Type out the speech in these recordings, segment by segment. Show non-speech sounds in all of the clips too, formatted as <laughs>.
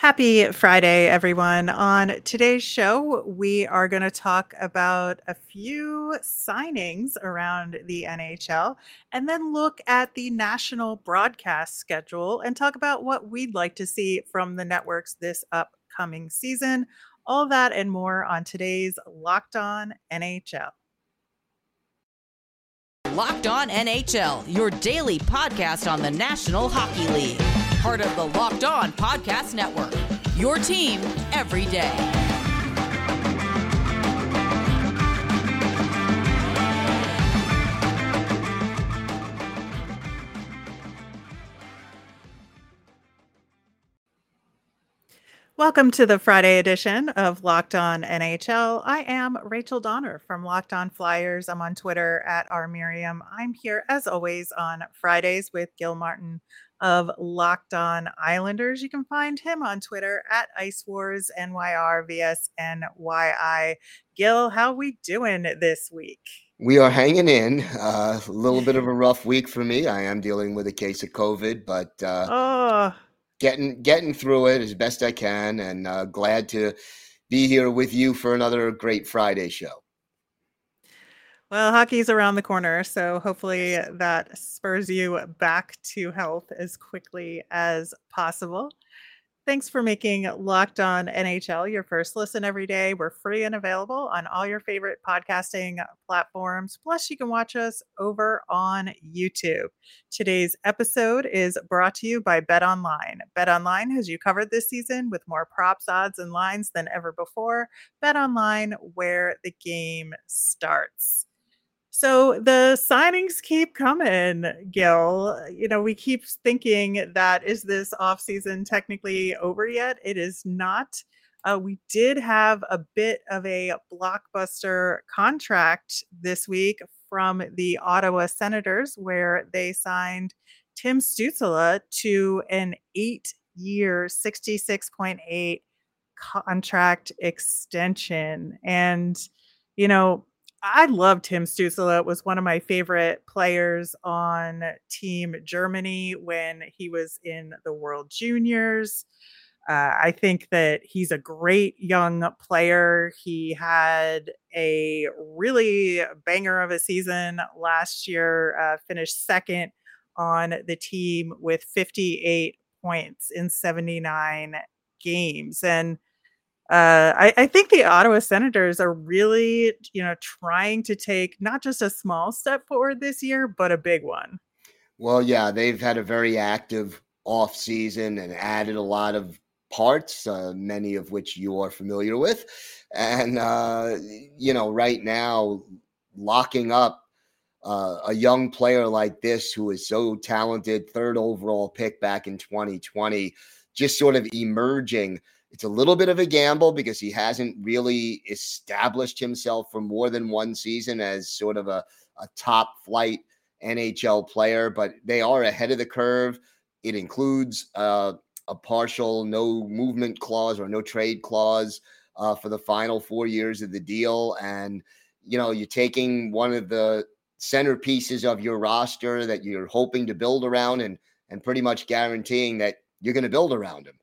Happy Friday, everyone. On today's show, we are going to talk about a few signings around the NHL and then look at the national broadcast schedule and talk about what we'd like to see from the networks this upcoming season. All that and more on today's Locked On NHL. Locked On NHL, your daily podcast on the National Hockey League part of the Locked On Podcast Network. Your team every day. Welcome to the Friday edition of Locked On NHL. I am Rachel Donner from Locked On Flyers. I'm on Twitter at R Miriam. I'm here as always on Fridays with Gil Martin of Locked On Islanders. You can find him on Twitter at Ice Wars NYR VSNYI. Gil, how we doing this week? We are hanging in. Uh, a little bit of a <laughs> rough week for me. I am dealing with a case of COVID, but uh, oh. getting getting through it as best I can, and uh, glad to be here with you for another great Friday show. Well, hockey's around the corner, so hopefully that spurs you back to health as quickly as possible. Thanks for making Locked On NHL your first listen every day. We're free and available on all your favorite podcasting platforms. Plus, you can watch us over on YouTube. Today's episode is brought to you by Bet Online. Bet Online has you covered this season with more props, odds, and lines than ever before. Bet Online, where the game starts. So the signings keep coming, Gil. You know, we keep thinking that is this off season technically over yet? It is not. Uh, we did have a bit of a blockbuster contract this week from the Ottawa Senators, where they signed Tim Stützle to an eight-year, sixty-six point eight contract extension, and you know I loved Tim Stützle. Was one of my favorite players on Team Germany when he was in the World Juniors. Uh, I think that he's a great young player. He had a really banger of a season last year, uh, finished second on the team with 58 points in 79 games. And uh, I, I, think the Ottawa Senators are really, you know, trying to take not just a small step forward this year, but a big one. Well, yeah, they've had a very active off season and added a lot of parts, uh, many of which you are familiar with, and uh, you know, right now, locking up uh, a young player like this who is so talented, third overall pick back in 2020, just sort of emerging it's a little bit of a gamble because he hasn't really established himself for more than one season as sort of a, a top flight NHL player, but they are ahead of the curve. It includes uh, a partial no movement clause or no trade clause uh, for the final four years of the deal. And, you know, you're taking one of the centerpieces of your roster that you're hoping to build around and, and pretty much guaranteeing that you're going to build around him.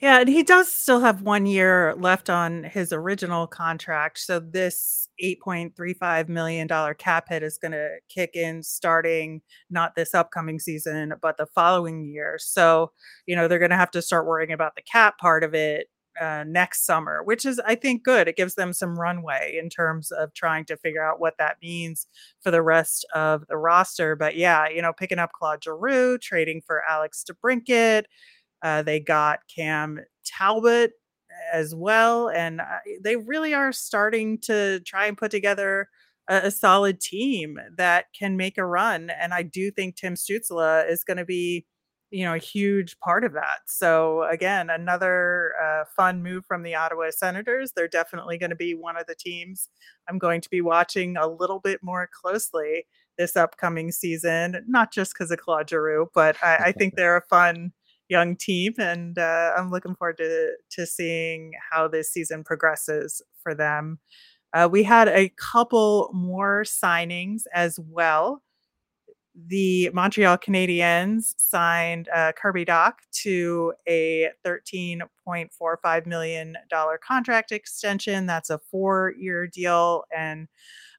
Yeah, and he does still have one year left on his original contract. So this $8.35 million cap hit is going to kick in starting not this upcoming season, but the following year. So, you know, they're going to have to start worrying about the cap part of it uh, next summer, which is, I think, good. It gives them some runway in terms of trying to figure out what that means for the rest of the roster. But yeah, you know, picking up Claude Giroux, trading for Alex DeBrincat uh, they got Cam Talbot as well, and uh, they really are starting to try and put together a, a, solid team that can make a run. And I do think Tim Stützle is going to be, you know, a huge part of that. So again, another uh, fun move from the Ottawa Senators. They're definitely going to be one of the teams I'm going to be watching a little bit more closely this upcoming season. Not just because of Claude Giroux, but I, I think <laughs> they're a fun young team, and uh, I'm looking forward to to seeing how this season progresses for them. Uh, we had a couple more signings as well. the Montreal Canadiens signed uh, Kirby Dach to a $13.45 million contract extension. That's a four-year deal, and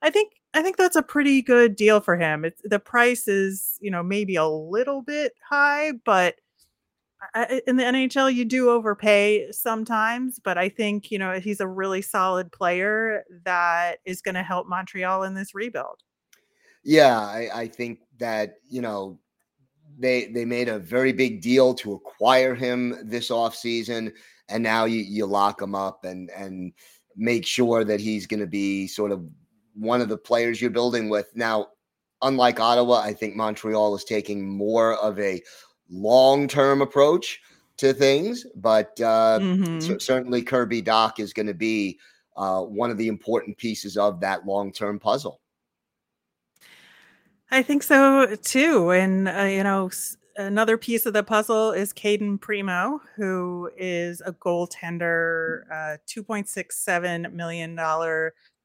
I think I think that's a pretty good deal for him. The price is, you know, maybe a little bit high, but in the NHL, you do overpay sometimes. But I think you know he's a really solid player that is going to help Montreal in this rebuild. Yeah, I, I think that you know they they made a very big deal to acquire him this offseason and now you, you lock him up and and make sure that he's going to be sort of one of the players you're building with now unlike ottawa i think montreal is taking more of a long-term approach to things but uh, mm-hmm. c- certainly kirby dach is going to be uh, one of the important pieces of that long-term puzzle I think so too. And, uh, you know, s- another piece of the puzzle is Cayden Primeau, who is a goaltender, uh, $2.67 million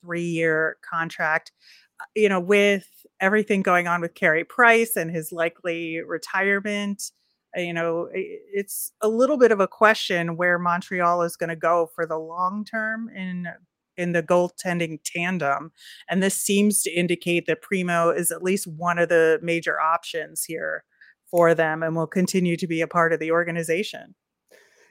three year contract. You know, with everything going on with Carey Price and his likely retirement, uh, you know, it's a little bit of a question where Montreal is going to go for the long term in in the goaltending tandem. And this seems to indicate that Primeau is at least one of the major options here for them and will continue to be a part of the organization.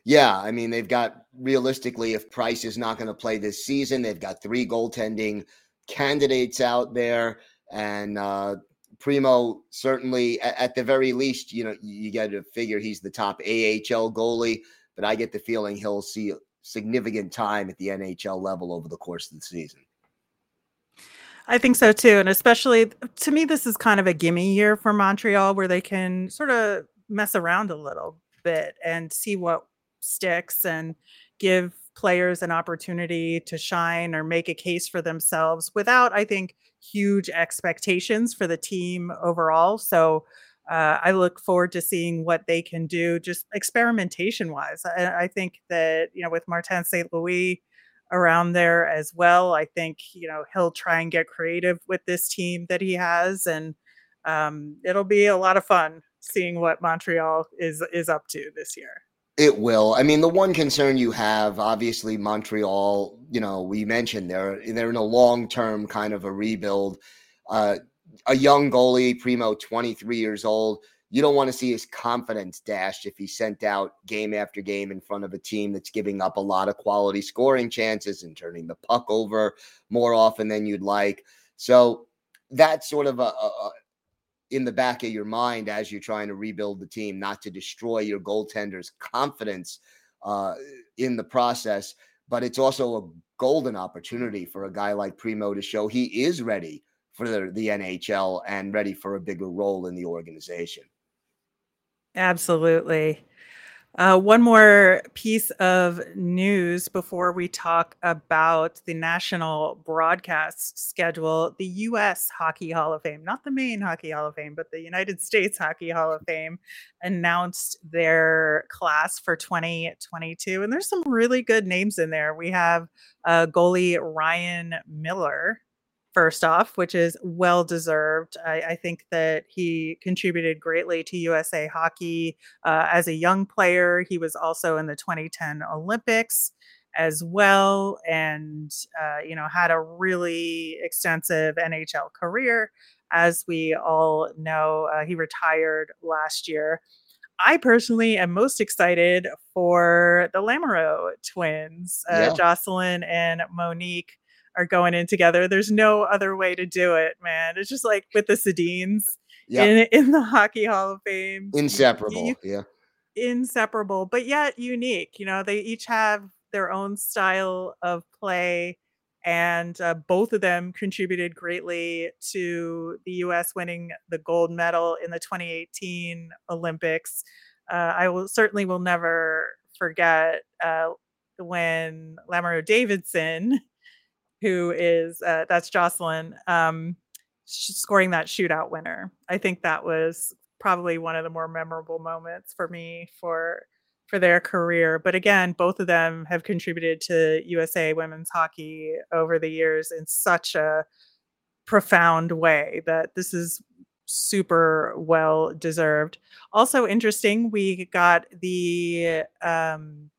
Yeah, I mean, they've got realistically, if Price is not going to play this season, they've got three goaltending candidates out there. And uh, Primeau, certainly, at, at the very least, you know, you got to figure he's the top AHL goalie, but I get the feeling he'll see significant time at the NHL level over the course of the season. I think so too. And especially to me, this is kind of a gimme year for Montreal where they can sort of mess around a little bit and see what sticks and give players an opportunity to shine or make a case for themselves without, I think, huge expectations for the team overall. So uh, I look forward to seeing what they can do just experimentation wise. I, I think that, you know, with Martin St. Louis around there as well, I think, you know, he'll try and get creative with this team that he has. And um, it'll be a lot of fun seeing what Montreal is is up to this year. It will. I mean, the one concern you have, obviously, Montreal. You know, we mentioned they're they're in a long term kind of a rebuild. Uh, a young goalie, Primeau, 23 years old. You don't want to see his confidence dashed if he's sent out game after game in front of a team that's giving up a lot of quality scoring chances and turning the puck over more often than you'd like. So that's sort of a, a in the back of your mind as you're trying to rebuild the team, not to destroy your goaltender's confidence uh, in the process. But it's also a golden opportunity for a guy like Primeau to show he is ready for the, the NHL and ready for a bigger role in the organization. Absolutely. Uh, one more piece of news before we talk about the national broadcast schedule. The U.S. Hockey Hall of Fame, not the Maine Hockey Hall of Fame, but the United States Hockey Hall of Fame, announced their class for 2022. And there's some really good names in there. We have uh, goalie Ryan Miller, first off, which is well deserved. I, I, think that he contributed greatly to USA hockey uh, as a young player. He was also in the 2010 Olympics as well, and uh, you know had a really extensive NHL career. As we all know, uh, he retired last year. I personally am most excited for the Lamoureux twins, uh, yeah. Jocelyn and Monique are going in together. There's no other way to do it, man. It's just like with the Sedins yep. in in the Hockey Hall of Fame. Inseparable, you, yeah. Inseparable, but yet unique. You know, they each have their own style of play and uh, both of them contributed greatly to the US winning the gold medal in the 2018 Olympics. Uh, I will certainly will never forget uh, when Lamoureux Davidson who is uh, that's Jocelyn um, scoring that shootout winner. I think that was probably one of the more memorable moments for me for for their career. But again, both of them have contributed to USA women's hockey over the years in such a profound way that this is super well deserved. Also interesting, we got the um,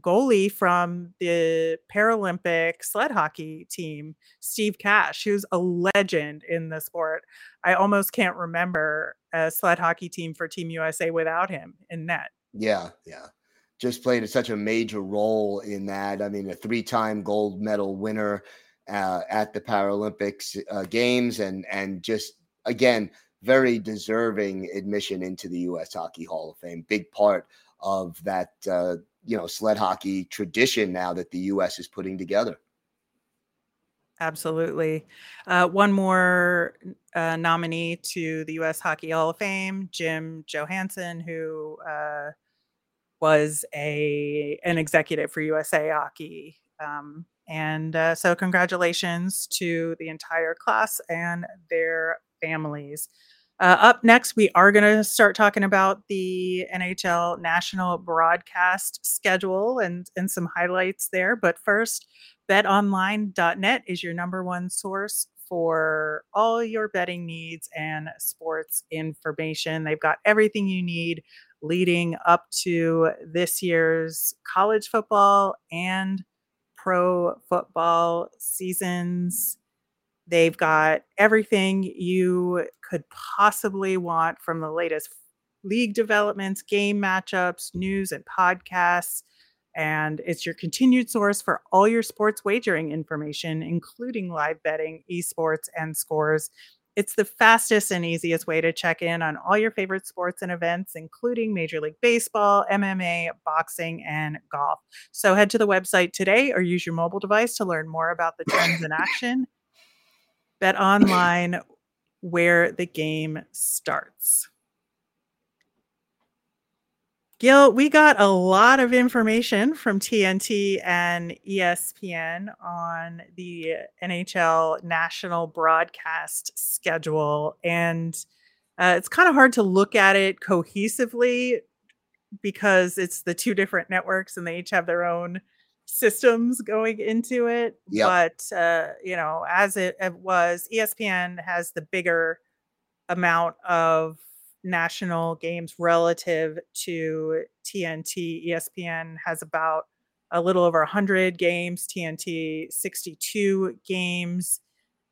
goalie from the Paralympic sled hockey team, Steve Cash, who's a legend in the sport. I almost can't remember a sled hockey team for Team USA without him in net. Yeah, yeah. Just played such a major role in that. I mean, a three time gold medal winner uh, at the Paralympics uh, games and and just again very deserving admission into the U.S. Hockey Hall of Fame. Big part of that uh, you know sled hockey tradition now that the U.S. is putting together. Absolutely. Uh, one more uh, nominee to the U.S. Hockey Hall of Fame, Jim Johannson, who uh, was a an executive for USA Hockey. Um, and uh, so, congratulations to the entire class and their families. Uh, up next, we are going to start talking about the NHL national broadcast schedule and, and some highlights there. But first, betonline.net is your number one source for all your betting needs and sports information. They've got everything you need leading up to this year's college football and pro football seasons. They've got everything you could possibly want from the latest league developments, game matchups, news, and podcasts. And it's your continued source for all your sports wagering information, including live betting, esports, and scores. It's the fastest and easiest way to check in on all your favorite sports and events, including Major League Baseball, MMA, boxing, and golf. So head to the website today or use your mobile device to learn more about the trends in <coughs> action. Bet online where the game starts. Gil, we got a lot of information from TNT and ESPN on the NHL national broadcast schedule. And uh, it's kind of hard to look at it cohesively because it's the two different networks and they each have their own systems going into it. Yep. But, uh, you know, as it, it was, ESPN has the bigger amount of national games relative to TNT. ESPN has about a little over 100 games, TNT 62 games.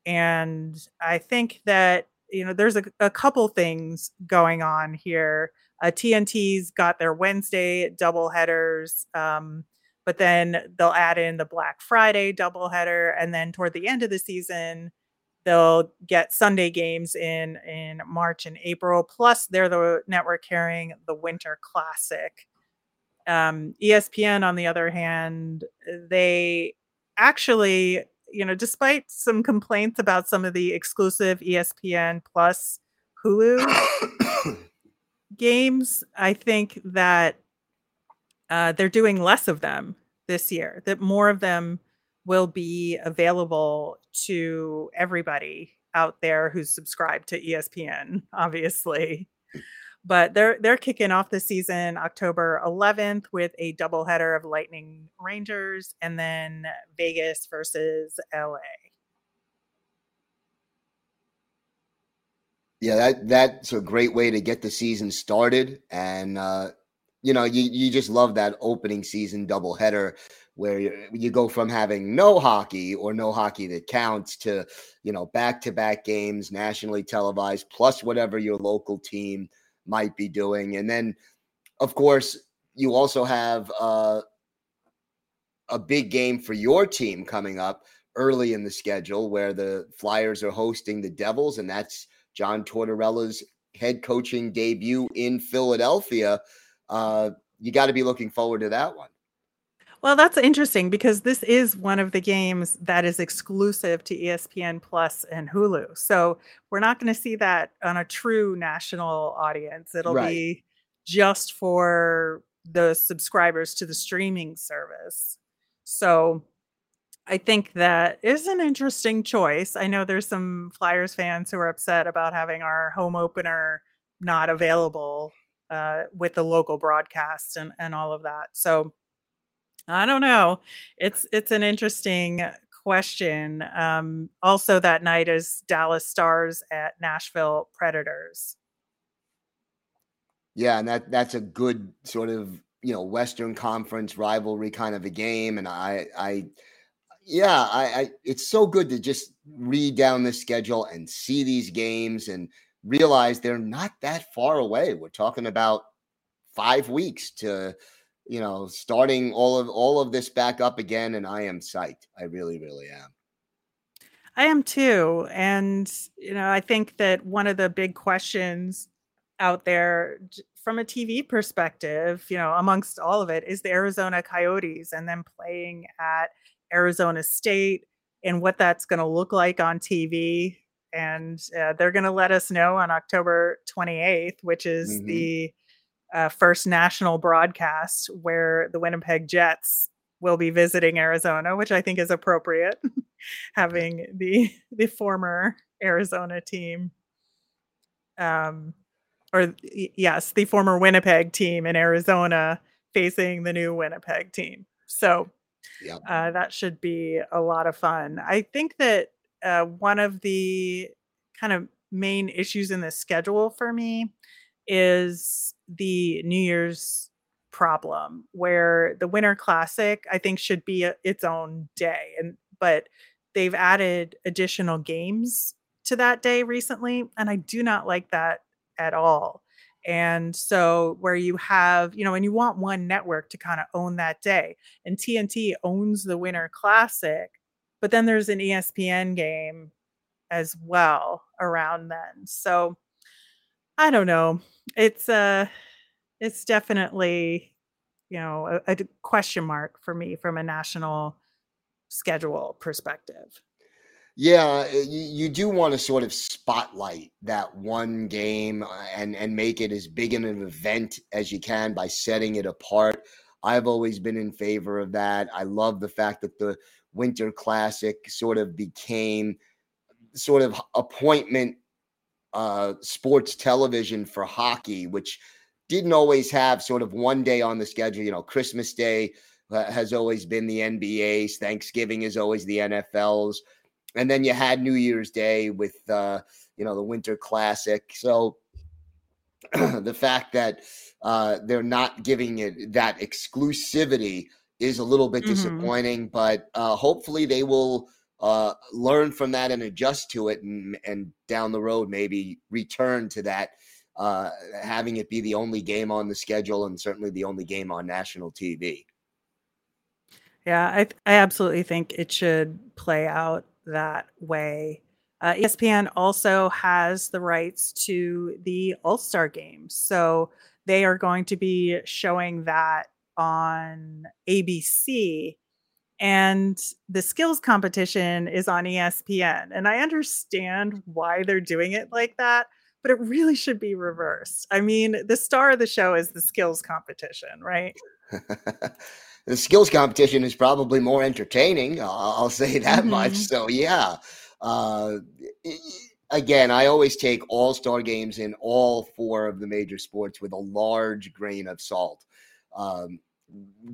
And I think that, you know, there's a, a couple things going on here. Uh, TNT's got their Wednesday double headers, um, but then they'll add in the Black Friday doubleheader. And then toward the end of the season, they'll get Sunday games in in March and April. Plus, they're the network carrying the Winter Classic. Um, ESPN, on the other hand, they actually, you know, despite some complaints about some of the exclusive ESPN Plus Hulu <coughs> games, I think that uh, they're doing less of them this year. That more of them will be available to everybody out there who's subscribed to ESPN, obviously. But they're they're kicking off the season October 11th with a doubleheader of Lightning Rangers and then Vegas versus LA. Yeah, that that's a great way to get the season started, and uh, you know you you just love that opening season doubleheader where you, you go from having no hockey or no hockey that counts to you know back to back games nationally televised plus whatever your local team might be doing. And then of course you also have uh, a big game for your team coming up early in the schedule where the flyers are hosting the devils and that's john tortorella's head coaching debut in philadelphia uh, you got to be looking forward to that one well, that's interesting because this is one of the games that is exclusive to ESPN Plus and Hulu. So we're not going to see that on a true national audience. It'll right. be just for the subscribers to the streaming service. So I think that is an interesting choice. I know there's some Flyers fans who are upset about having our home opener not available uh, with the local broadcast and, and all of that. So I don't know. It's it's an interesting question. Um, also, that night is Dallas Stars at Nashville Predators. Yeah, and that that's a good sort of you know Western Conference rivalry kind of a game, and I I yeah I, I it's so good to just read down the schedule and see these games and realize they're not that far away. We're talking about five weeks to you know starting all of all of this back up again, and I am psyched. I really really am. I am too. And, you know, I think that one of the big questions out there from a TV perspective, you know, amongst all of it, is the Arizona Coyotes and then playing at Arizona State and what that's going to look like on TV. And uh, they're going to let us know on October 28th, which is mm-hmm. the uh, first national broadcast where the Winnipeg Jets will be visiting Arizona, which I think is appropriate, <laughs> having the the former Arizona team, um, or yes, the former Winnipeg team in Arizona facing the new Winnipeg team. So yep. uh, that should be a lot of fun. I think that uh, one of the kind of main issues in the schedule for me is the New Year's problem where the winter classic i think should be a, its own day and but they've added additional games to that day recently and i do not like that at all. And so where you have you know and you want one network to kind of own that day and tnt owns the winter classic but then there's an espn game as well around then so i don't know it's uh it's definitely you know a, a question mark for me from a national schedule perspective yeah, you, you do want to sort of spotlight that one game uh, and and make it as big an event as you can by setting it apart. I've always been in favor of that. I love the fact that the Winter Classic sort of became sort of appointment uh, sports television for hockey, which didn't always have sort of one day on the schedule. You know, Christmas Day has always been the NBA's, Thanksgiving is always the NFL's. And then you had New Year's Day with, uh, you know, the Winter Classic. So <clears throat> the fact that uh, they're not giving it that exclusivity is a little bit mm-hmm. disappointing, but uh, hopefully they will uh, learn from that and adjust to it and, and down the road maybe return to that uh, having it be the only game on the schedule and certainly the only game on national TV. Yeah, I I absolutely think it should play out that way. Uh, ESPN also has the rights to the All Star game, so they are going to be showing that on ABC. And the skills competition is on ESPN. And I understand why they're doing it like that but it really should be reversed. I mean, the star of the show is the skills competition, right? <laughs> the skills competition is probably more entertaining. I'll, say that mm-hmm. much. So, yeah. Uh, again, I always take all star games in all four of the major sports with a large grain of salt. Um,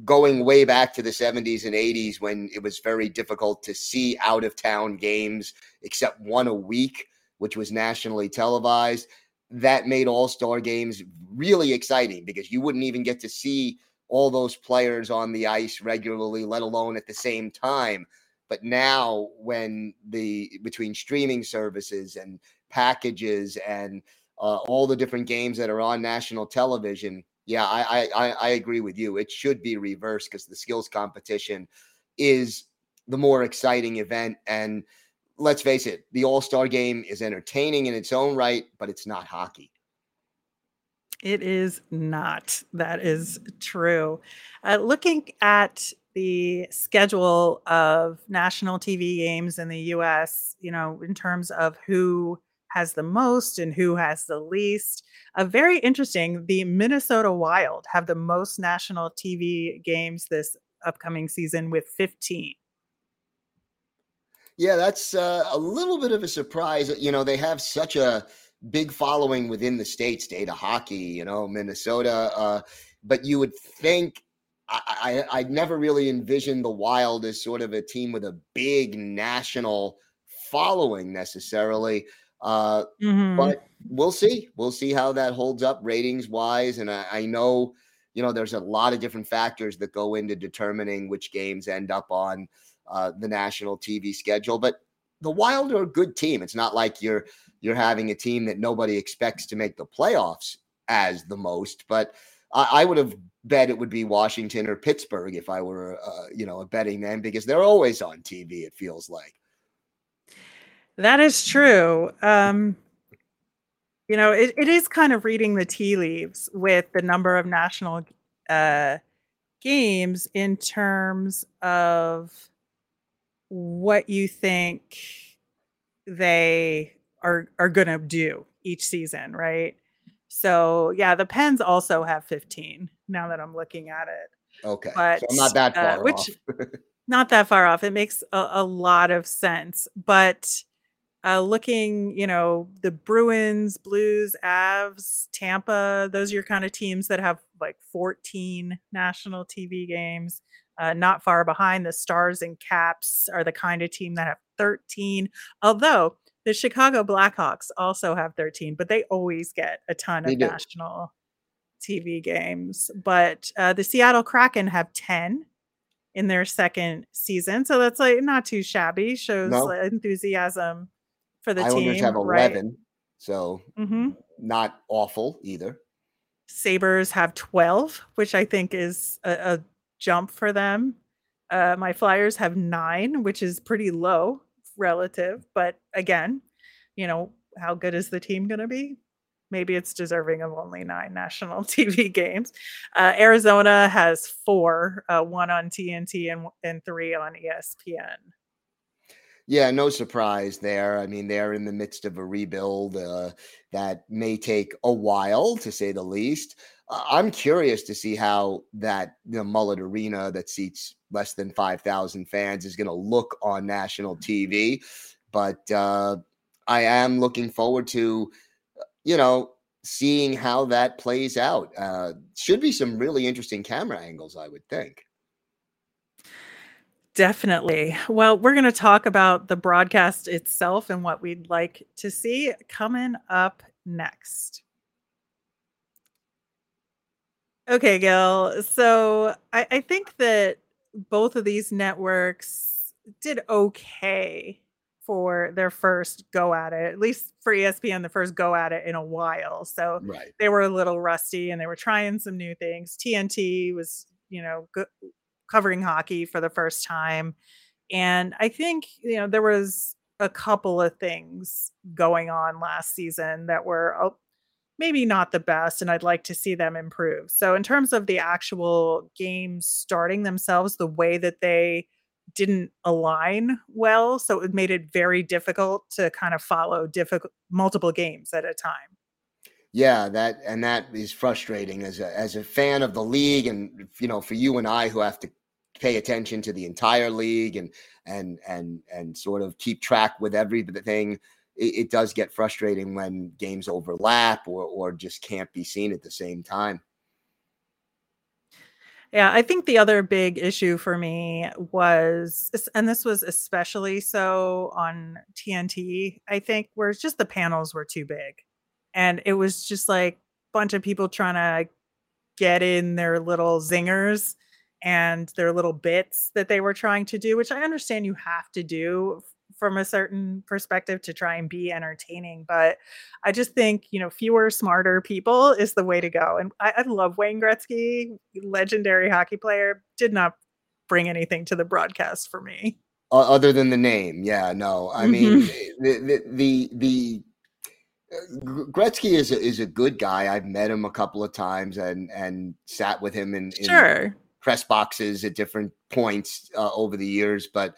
going way back to the 70s and 80s when it was very difficult to see out of town games except one a week which was nationally televised. That made all star games really exciting because you wouldn't even get to see all those players on the ice regularly, let alone at the same time. But now, when the between streaming services and packages and uh, all the different games that are on national television, yeah, I I, I agree with you. It should be reversed because the skills competition is the more exciting event and let's face it, the All Star game is entertaining in its own right, but it's not hockey. It is not. That is true. Uh, looking at the schedule of national TV games in the US, you know, in terms of who has the most and who has the least. Uh, very interesting. The Minnesota Wild have the most national TV games this upcoming season with 15. Yeah, that's uh, a little bit of a surprise. You know, they have such a big following within the state, state of hockey, you know, Minnesota. Uh, but you would think I, I, I never really envisioned the Wild as sort of a team with a big national following necessarily. Uh, Mhm. but we'll see. We'll see how that holds up ratings wise. And I, I know, you know, there's a lot of different factors that go into determining which games end up on uh, the national TV schedule. But the Wild are a good team. It's not like you're you're having a team that nobody expects to make the playoffs as the most. But I, I would have bet it would be Washington or Pittsburgh if I were, uh, you know, a betting man because they're always on TV. It feels like. That is true. Um, you know, it, it is kind of reading the tea leaves with the number of national uh, games in terms of what you think they are are going to do each season, right? So yeah, the Pens also have 15 now that I'm looking at it. Okay, But, so I'm not that uh, far which- off. <laughs> not that far off. It makes a, a lot of sense. But uh, looking, you know, the Bruins, Blues, Avs, Tampa, those are your kind of teams that have like 14 national TV games. Uh, not far behind, the Stars and Caps are the kind of team that have 13. Although the Chicago Blackhawks also have 13, but they always get a ton They of do. national TV games. But uh, the Seattle Kraken have 10 in their second season. So that's like not too shabby. Shows No. enthusiasm for the Islanders team. have right? 11, so hmm not awful either. Sabres have 12, which I think is a, a jump for them. Uh, my Flyers have nine, which is pretty low relative. But again, you know, how good is the team going to be? Maybe it's deserving of only nine national <laughs> TV games. Uh, Arizona has four, uh, one on TNT and, and three on ESPN. Yeah, no surprise there. I mean, they're in the midst of a rebuild uh, that may take a while, to say the least. Uh, I'm curious to see how that the Mullet Arena that seats less than 5,000 fans is going to look on national TV. But uh, I am looking forward to, uh, you know, seeing how that plays out. Uh, should be some really interesting camera angles, I would think. Definitely. Well, we're going to talk about the broadcast itself and what we'd like to see coming up next. Okay, Gil. So I, I think that both of these networks did okay for their first go at it, at least for ESPN, the first go at it in a while. So Right. they were a little rusty and they were trying some new things. TNT was, you know, go- covering hockey for the first time. And I think, you know, there was a couple of things going on last season that were oh, maybe not the best, and I'd like to see them improve. So, in terms of the actual games starting themselves, the way that they didn't align well, so it made it very difficult to kind of follow difficult multiple games at a time. Yeah, that and that is frustrating as a as a fan of the league, and you know, for you and I who have to pay attention to the entire league and and and and sort of keep track with everything. It, it does get frustrating when games overlap or or just can't be seen at the same time. Yeah, I think the other big issue for me was, and this was especially so on TNT, I think, where it's just the panels were too big. And it was just like a bunch of people trying to get in their little zingers and their little bits that they were trying to do, which I understand you have to do from a certain perspective to try and be entertaining. But I just think, you know, fewer, smarter people is the way to go. And I, I love Wayne Gretzky, legendary hockey player, did not bring anything to the broadcast for me. Other than the name, yeah, no. I mean, the the the, the uh, Gretzky is a, is a good guy. I've met him a couple of times and and sat with him in, in Sure. Press boxes at different points uh, over the years. But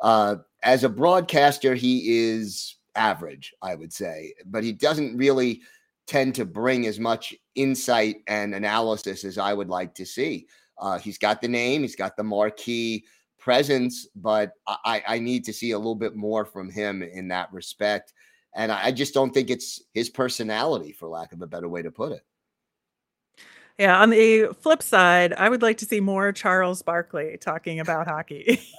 uh, as a broadcaster, he is average, I would say. But he doesn't really tend to bring as much insight and analysis as I would like to see. Uh, he's got the name, he's got the marquee presence, but I, I need to see a little bit more from him in that respect. And I just don't think it's his personality, for lack of a better way to put it. Yeah, on the flip side, I would like to see more Charles Barkley talking about hockey. <laughs>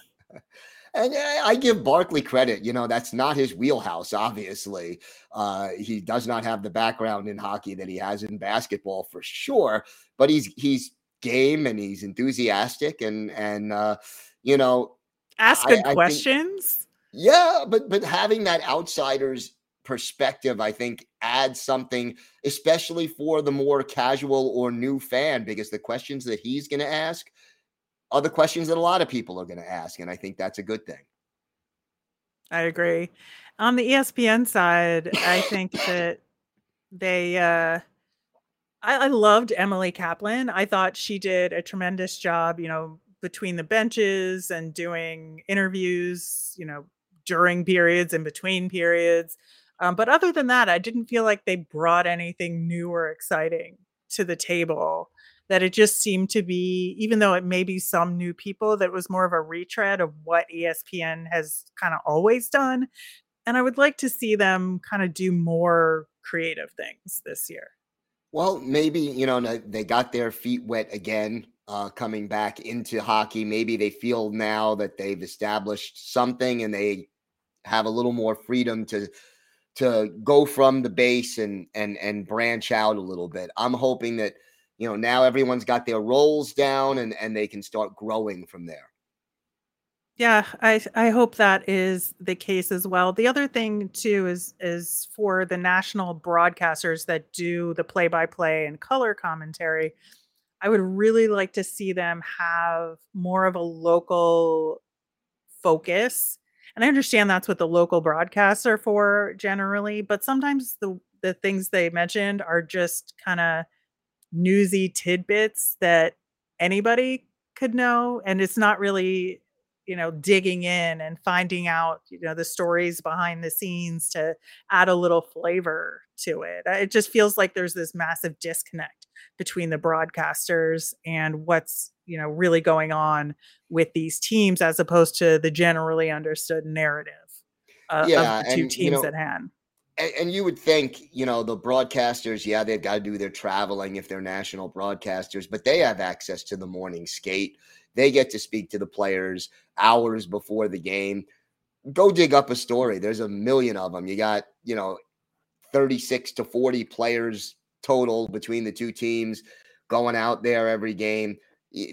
And I give Barkley credit. You know, that's not his wheelhouse, obviously. Uh, he does not have the background in hockey that he has in basketball for sure, but he's he's game and he's enthusiastic and and uh, you know ask I questions. Think, yeah, but but having that outsider's perspective, I think, adds something, especially for the more casual or new fan, because the questions that he's going to ask are the questions that a lot of people are going to ask, and I think that's a good thing. I agree. On the ESPN side, I think that they. Uh, I, I loved Emily Kaplan. I thought she did a tremendous job. You know, between the benches and doing interviews. You know, during periods and between periods. Um, but other than that, I didn't feel like they brought anything new or exciting to the table. That it just seemed to be, even though it may be some new people, that was more of a retread of what ESPN has kind of always done. And I would like to see them kind of do more creative things this year. Well, maybe, you know, they got their feet wet again uh, coming back into hockey. Maybe they feel now that they've established something and they have a little more freedom to to go from the base and and and branch out a little bit. I'm hoping that you know now everyone's got their roles down and and they can start growing from there. Yeah, I I hope that is the case as well. The other thing too is is for the national broadcasters that do the play-by-play and color commentary. I would really like to see them have more of a local focus and I understand that's what the local broadcasts are for generally, but sometimes the the things they mentioned are just kind of newsy tidbits that anybody could know and it's not really you know digging in and finding out you know the stories behind the scenes to add a little flavor to it. It just feels like there's this massive disconnect between the broadcasters and what's you know really going on with these teams as opposed to the generally understood narrative uh, yeah, of the two and, teams you know, at hand. and, and, you would think you know the broadcasters yeah they've got to do their traveling if they're national broadcasters but they have access to the morning skate. They get to speak to the players hours before the game. Go dig up a story. There's a million of them you got you know 36 to 40 players total between the two teams going out there every game.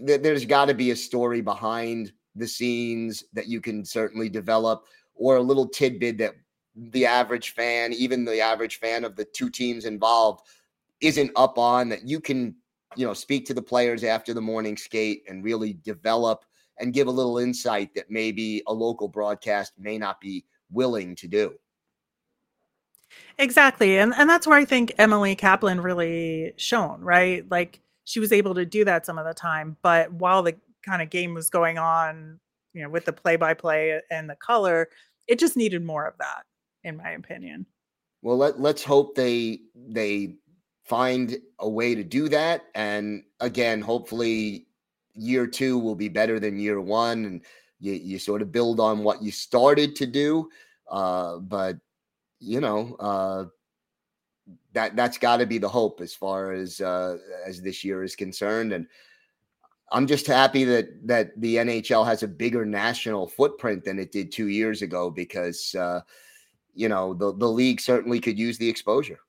There's got to be a story behind the scenes that you can certainly develop, or a little tidbit that the average fan, even the average fan of the two teams involved, isn't up on that you can, you know, speak to the players after the morning skate and really develop and give a little insight that maybe a local broadcast may not be willing to do. Exactly. And and that's where I think Emily Kaplan really shone, right? Like she was able to do that some of the time, but while the kind of game was going on, you know, with the play by play and the color, it just needed more of that, in my opinion. Well, let, let's hope they they find a way to do that. And again, hopefully year two will be better than year one and you, you sort of build on what you started to do. Uh, but you know, uh, that that's got to be the hope as far as uh, as this year is concerned. And I'm just happy that that the NHL has a bigger national footprint than it did two years ago because uh, you know the the league certainly could use the exposure.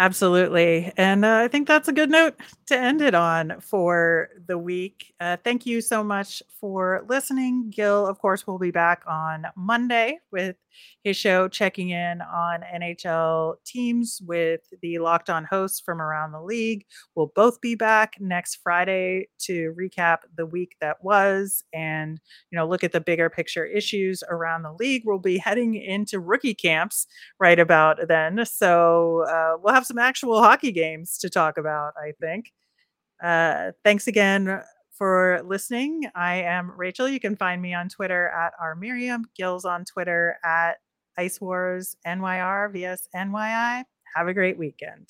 Absolutely. And uh, I think that's a good note to end it on for the week. Uh, thank you so much for listening. Gil, of course, will be back on Monday with his show checking in on NHL teams with the locked on hosts from around the league. We'll both be back next Friday to recap the week that was and, you know, look at the bigger picture issues around the league. We'll be heading into rookie camps right about then. So uh, we'll have some actual hockey games to talk about, I think. Uh, thanks again for listening. I am Rachel. You can find me on Twitter at R Miriam, Gills on Twitter at Ice Wars NYR VS NYI. Have a great weekend.